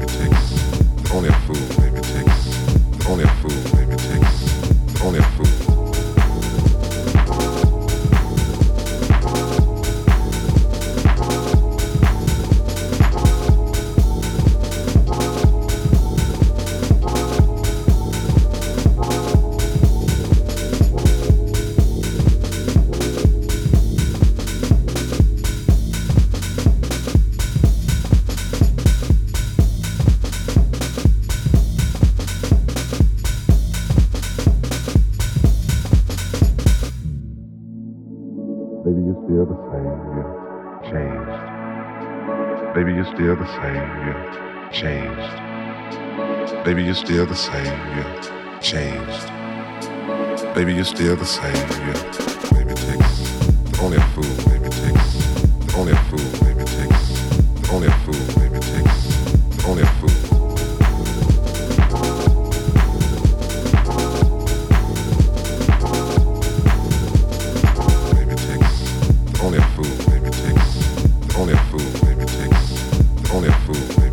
nigga takes. Only a fool nigga takes. Only a Maybe you're still the same, yeah. Changed. Maybe you're still the same, yeah. Changed. Maybe you're still the same, yeah. Changed. Maybe you're still the same, yeah. maybe takes only a fool. Baby.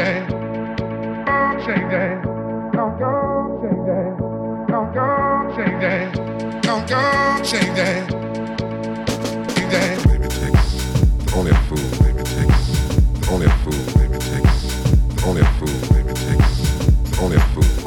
that, shake takes only a fool. Baby takes only a fool. Baby takes only a fool. Baby takes only a fool.